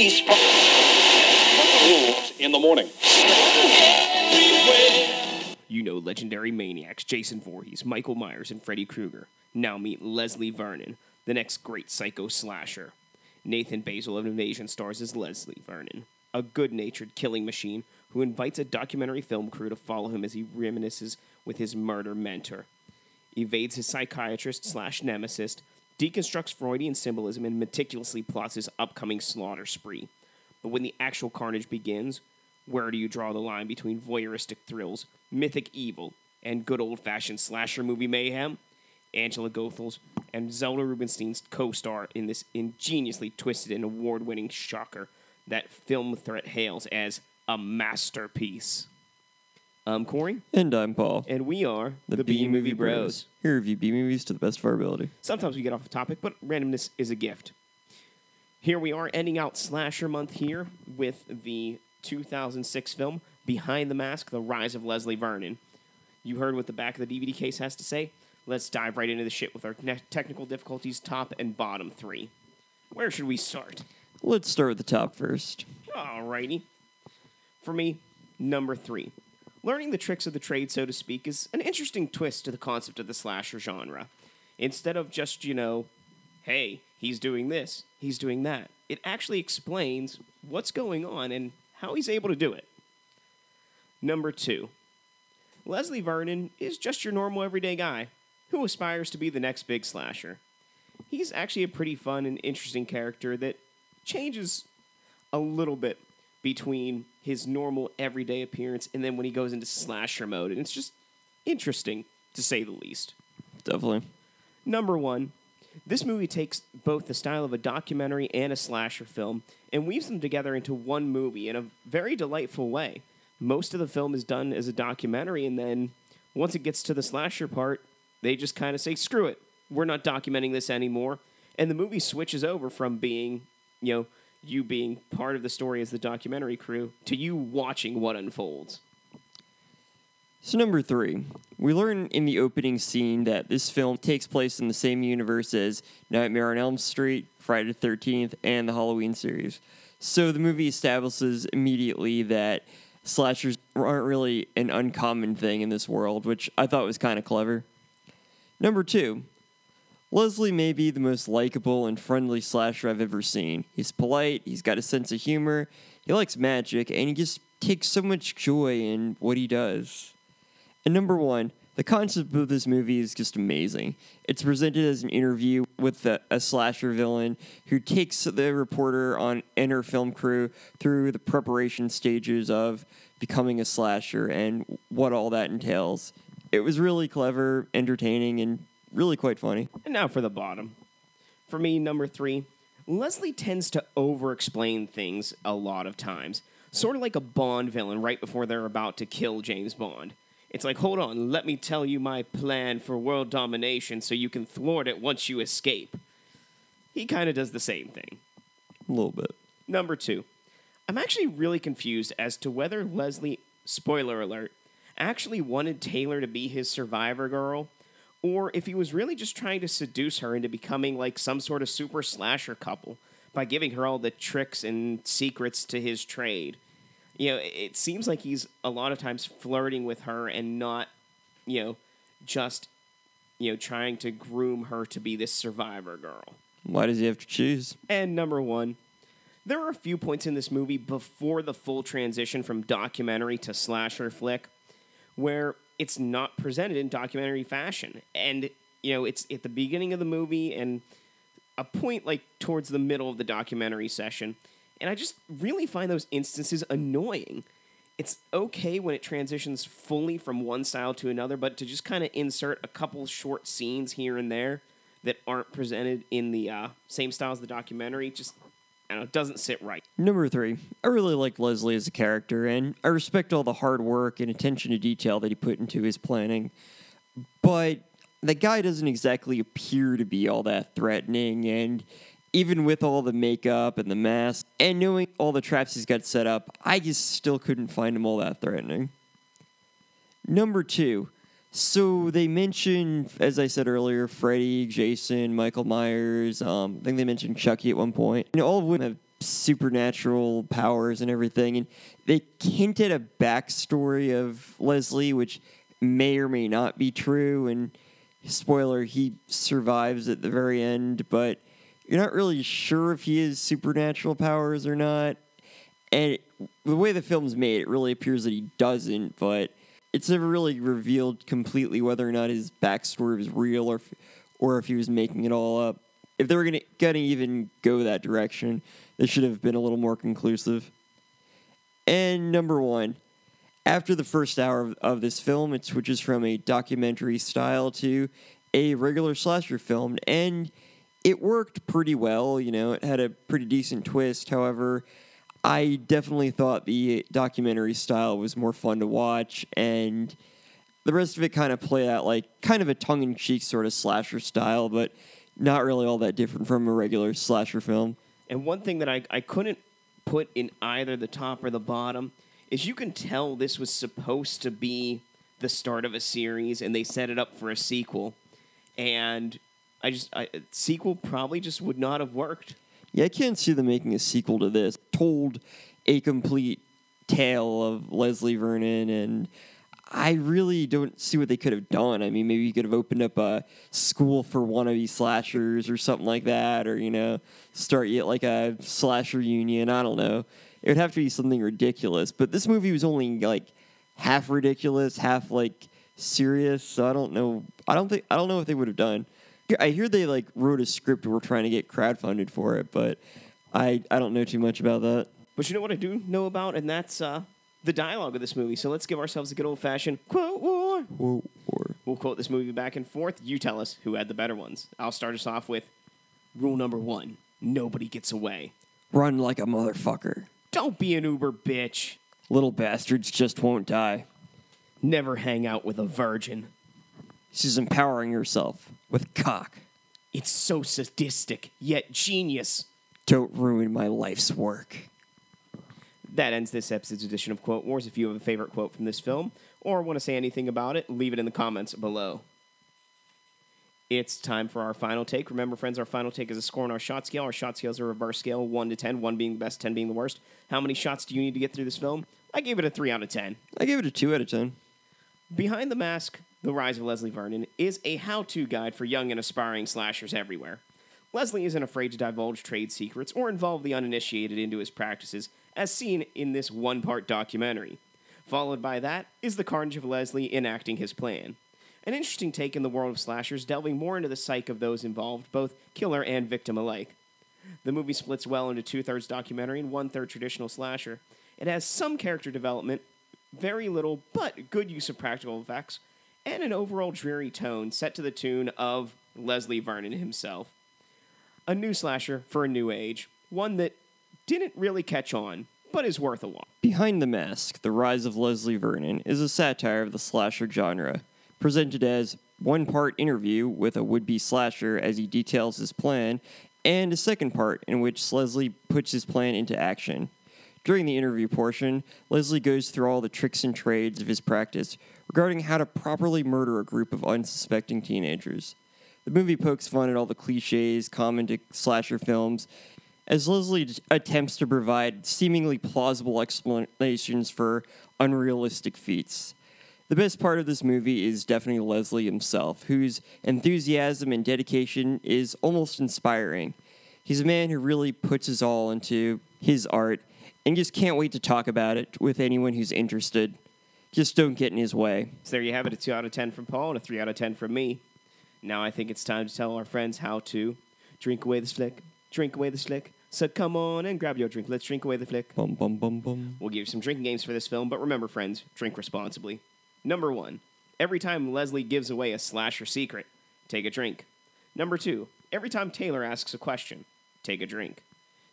police. Rules in the morning. You know legendary maniacs Jason Voorhees, Michael Myers, and Freddy Krueger. Now meet Leslie Vernon, the next great psycho slasher. Nathan Baesel of Invasion stars as Leslie Vernon, a good natured killing machine who invites a documentary film crew to follow him as he reminisces with his murder mentor. Evades his psychiatrist slash nemesis, deconstructs Freudian symbolism, and meticulously plots his upcoming slaughter spree. But when the actual carnage begins, where do you draw the line between voyeuristic thrills, mythic evil, and good old fashioned slasher movie mayhem? Angela Goethals and Zelda Rubinstein's co star in this ingeniously twisted and award winning shocker that film threat hails as a masterpiece. I'm Corey, And I'm Paul. and we are the, B Movie Bros. Here review B movies to the best of our ability. Sometimes we get off the topic, but randomness is a gift. Here we are ending out Slasher Month here with the 2006 film Behind the Mask The Rise of Leslie Vernon. You heard what the back of the DVD case has to say. Let's dive right into the shit with our ne- technical difficulties, top and bottom three. Where should we start? Let's start with the top first. Alrighty. For me, number three. Learning the tricks of the trade, so to speak, is an interesting twist to the concept of the slasher genre. Instead of just, you know, hey, he's doing this, he's doing that, it actually explains what's going on and how he's able to do it. Number two. Leslie Vernon is just your normal everyday guy who aspires to be the next big slasher. He's actually a pretty fun and interesting character that changes a little bit between his normal everyday appearance and then when he goes into slasher mode. And it's just interesting, to say the least. Definitely. Number one, this movie takes both the style of a documentary and a slasher film and weaves them together into one movie in a very delightful way. Most of the film is done as a documentary, and then once it gets to the slasher part, they just kind of say, screw it, we're not documenting this anymore. And the movie switches over from being, you know, you being part of the story as the documentary crew to you watching what unfolds. So, number three, we learn in the opening scene that this film takes place in the same universe as Nightmare on Elm Street, Friday the 13th, and the Halloween series. So, the movie establishes immediately that slashers aren't really an uncommon thing in this world, which I thought was kind of clever. Number two, Leslie may be the most likable and friendly slasher I've ever seen. He's polite, he's got a sense of humor, he likes magic, and he just takes so much joy in what he does. And number one, the concept of this movie is just amazing. It's presented as an interview with a, a, slasher villain who takes the reporter on and her film crew through the preparation stages of becoming a slasher and what all that entails. It was really clever, entertaining, and really quite funny. And now for the bottom. For me, number three, Leslie tends to over explain things a lot of times, sort of like a Bond villain right before they're about to kill James Bond. It's like, hold on, let me tell you my plan for world domination so you can thwart it once you escape. He kind of does the same thing. A little bit. Number two, I'm actually really confused as to whether Leslie, spoiler alert, actually wanted Taylor to be his survivor girl, or if he was really just trying to seduce her into becoming like some sort of super slasher couple by giving her all the tricks and secrets to his trade you know, it seems like he's a lot of times flirting with her and not, you know, just, you know, trying to groom her to be this survivor girl. Why does he have to choose? And number one, there are a few points in this movie before the full transition from documentary to slasher flick where it's not presented in documentary fashion. And, you know, it's at the beginning of the movie and a point like towards the middle of the documentary session and I just really find those instances annoying. It's okay when it transitions fully from one style to another, but to just kind of insert a couple short scenes here and there that aren't presented in the uh, same style as the documentary just I it doesn't sit right. Number three, I really like Leslie as a character, and I respect all the hard work and attention to detail that he put into his planning. But the guy doesn't exactly appear to be all that threatening, and even with all the makeup and the mask and knowing all the traps he's got set up, I just still couldn't find him all that threatening. Number two, so they mentioned, as I said earlier, Freddy, Jason, Michael Myers. Um, I think they mentioned Chucky at one point. And all of them have supernatural powers and everything. And they hinted a backstory of Leslie, which may or may not be true. And spoiler, he survives at the very end, but you're not really sure if he has supernatural powers or not. And it, the way the film's made, it really appears that he doesn't, but it's never really revealed completely whether or not his backstory was real or if, or if he was making it all up. If they were gonna, gonna even go that direction, they should have been a little more conclusive. And number one, after the first hour of, of this film, it switches from a documentary style to a regular slasher film, and it worked pretty well. You know, it had a pretty decent twist. However, I definitely thought the documentary style was more fun to watch, and the rest of it kind of played out like kind of a tongue in cheek sort of slasher style, but not really all that different from a regular slasher film. And one thing that I, I couldn't put in either the top or the bottom is you can tell this was supposed to be the start of a series and they set it up for a sequel. And I just, I, sequel probably just would not have worked. Yeah, I can't see them making a sequel to this. Told a complete tale of Leslie Vernon, and I really don't see what they could have done. I mean, maybe you could have opened up a school for wannabe slashers or something like that, or you know, start yet like a slasher union. I don't know. It would have to be something ridiculous. But this movie was only like half ridiculous, half like serious. So I don't know. I don't think I don't know what they would have done. I hear they like wrote a script We're trying to get crowdfunded for it, but I I don't know too much about that. But you know what I do know about, and that's uh, the dialogue of this movie. So let's give ourselves a good old fashioned quote war. Whoa, or We'll quote this movie back and forth. You tell us who had the better ones. I'll start us off with rule number one nobody gets away. run like a motherfucker. Don't be an Uber bitch. Little bastards just won't die. Never hang out with a virgin. She's empowering herself with cock. It's so sadistic, yet genius. Don't ruin my life's work. That ends this episode's edition of Quote Wars. If you have a favorite quote from this film or want to say anything about it, leave it in the comments below. It's time for our final take. Remember, friends, our final take is a score on our shot scale. Our shot scale is a reverse scale, 1 to 10, 1 being the best, 10 being the worst. How many shots do you need to get through this film? I gave it a 3 out of 10. I gave it a 2 out of 10. Behind the Mask, The Rise of Leslie Vernon is a how to guide for young and aspiring slashers everywhere. Leslie isn't afraid to divulge trade secrets or involve the uninitiated into his practices, as seen in this one part documentary. Followed by that is the carnage of Leslie enacting his plan. An interesting take in the world of slashers, delving more into the psyche of those involved, both killer and victim alike. The movie splits well into two thirds documentary and one third traditional slasher. It has some character development, very little but good use of practical effects, and an overall dreary tone set to the tune of Leslie Vernon himself. A new slasher for a new age, one that didn't really catch on, but is worth a watch. Behind the Mask, The Rise of Leslie Vernon is a satire of the slasher genre, presented as one part interview with a would be slasher as he details his plan, and a second part in which Leslie puts his plan into action. During the interview portion, Leslie goes through all the tricks and trades of his practice regarding how to properly murder a group of unsuspecting teenagers. The movie pokes fun at all the cliches common to slasher films, as Leslie attempts to provide seemingly plausible explanations for unrealistic feats. The best part of this movie is definitely Leslie himself, whose enthusiasm and dedication is almost inspiring. He's a man who really puts his all into his art and just can't wait to talk about it with anyone who's interested. Just don't get in his way. So there you have it, a 2 out of 10 from Paul and a 3 out of 10 from me. Now I think it's time to tell our friends how to drink away the slick, drink away the slick. So come on and grab your drink. Let's drink away the flick. Bum bum bum bum. We'll give you some drinking games for this film, but remember, friends, drink responsibly. Number one, every time Leslie gives away a slasher secret, take a drink. Number two, every time Taylor asks a question, take a drink.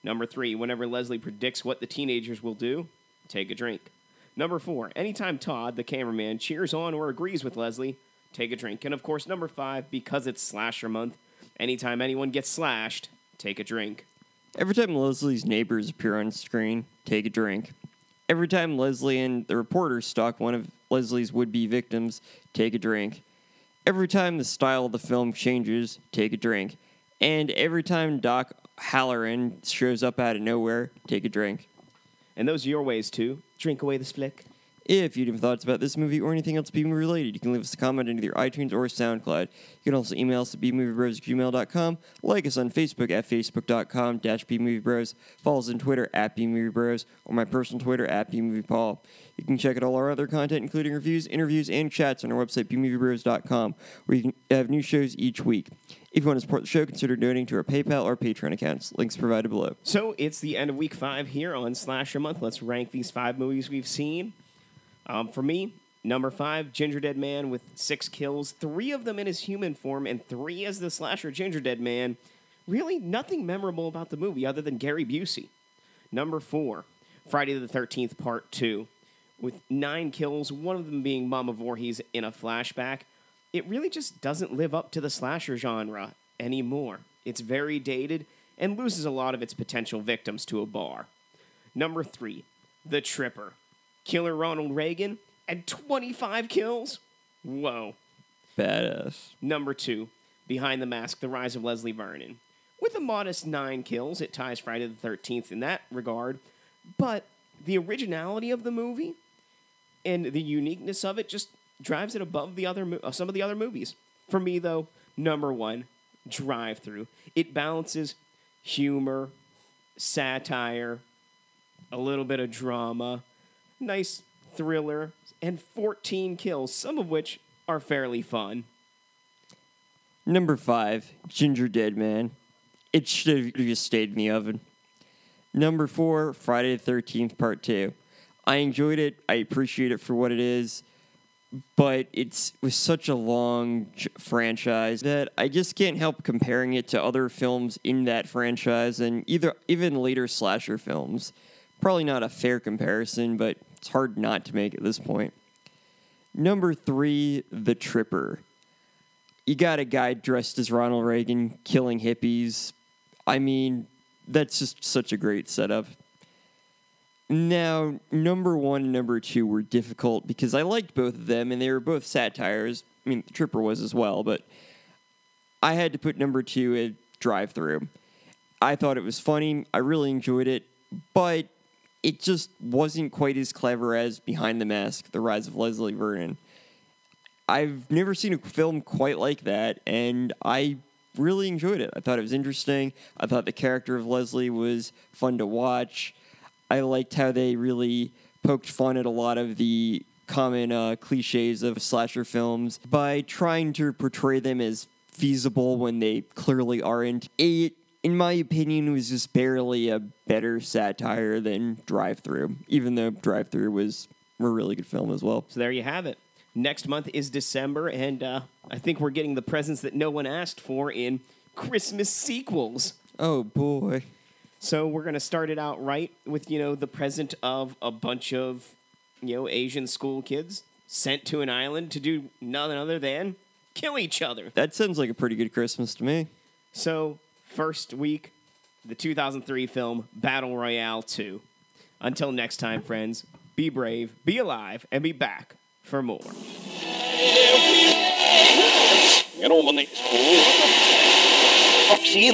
Number three, whenever Leslie predicts what the teenagers will do, take a drink. Number four, anytime Todd, the cameraman, cheers on or agrees with Leslie, take a drink. And of course, number five, because it's slasher month, anytime anyone gets slashed, take a drink. Every time Leslie's neighbors appear on screen, take a drink. Every time Leslie and the reporter stalk one of Leslie's would be victims, take a drink. Every time the style of the film changes, take a drink. And every time Doc Halloran shows up out of nowhere. Take a drink. And those are your ways too. drink away this flick. If you have thoughts about this movie or anything else B-movie related, you can leave us a comment on either iTunes or SoundCloud. You can also email us at bmoviebros at gmail.com, like us on Facebook at facebook.com dash bmoviebros, follow us on Twitter at bmoviebros, or my personal Twitter at bmoviepaul. You can check out all our other content, including reviews, interviews, and chats on our website, bmoviebros.com, where you have new shows each week. If you want to support the show, consider donating to our PayPal or Patreon accounts. Links provided below. So it's the end of week five here on Slash Slasher Month. Let's rank these five movies we've seen. Um, for me, number five, Gingerdead Man with six kills, three of them in his human form, and three as the slasher Gingerdead Man. Really, nothing memorable about the movie other than Gary Busey. Number four, Friday the 13th, Part 2, with nine kills, one of them being Mama Voorhees in a flashback. It really just doesn't live up to the slasher genre anymore. It's very dated and loses a lot of its potential victims to a bar. Number three, The Tripper. Killer Ronald Reagan and 25 kills? Whoa. Badass. Number two, Behind the Mask, The Rise of Leslie Vernon. With a modest nine kills, it ties Friday the 13th in that regard. But the originality of the movie and the uniqueness of it just drives it above the other mo- uh, some of the other movies. For me, though, number one, Drive-Thru. It balances humor, satire, a little bit of drama, nice thriller, and 14 kills, some of which are fairly fun. Number five, Gingerdead Man. It should have just stayed in the oven. Number four, Friday the 13th, Part 2. I enjoyed it. I appreciate it for what it is. But it's it was such a long franchise that I just can't help comparing it to other films in that franchise and either even later slasher films. Probably not a fair comparison, but it's hard not to make at this point. Number three, The Tripper you got a guy dressed as Ronald Reagan killing hippies. I mean, that's just such a great setup. Now, number one and number two were difficult because I liked both of them and they were both satires. I mean, the Tripper was as well, but I had to put number two at Drive-Thru. I thought it was funny. I really enjoyed it, but it just wasn't quite as clever as Behind the Mask, The Rise of Leslie Vernon. I've never seen a film quite like that, and I really enjoyed it. I thought it was interesting. I thought the character of Leslie was fun to watch. I liked how they really poked fun at a lot of the common uh, cliches of slasher films by trying to portray them as feasible when they clearly aren't. It, in my opinion, was just barely a better satire than Drive-Thru, even though Drive-Thru was a really good film as well. So there you have it. Next month is December, and uh, I think we're getting the presents that no one asked for in Christmas sequels. Oh boy. So we're gonna start it out right with you know the present of a bunch of you know Asian school kids sent to an island to do nothing other than kill each other. That sounds like a pretty good Christmas to me. So first week, the 2003 film Battle Royale 2. Until next time, friends, be brave, be alive, and be back for more. Get over the. Foxy,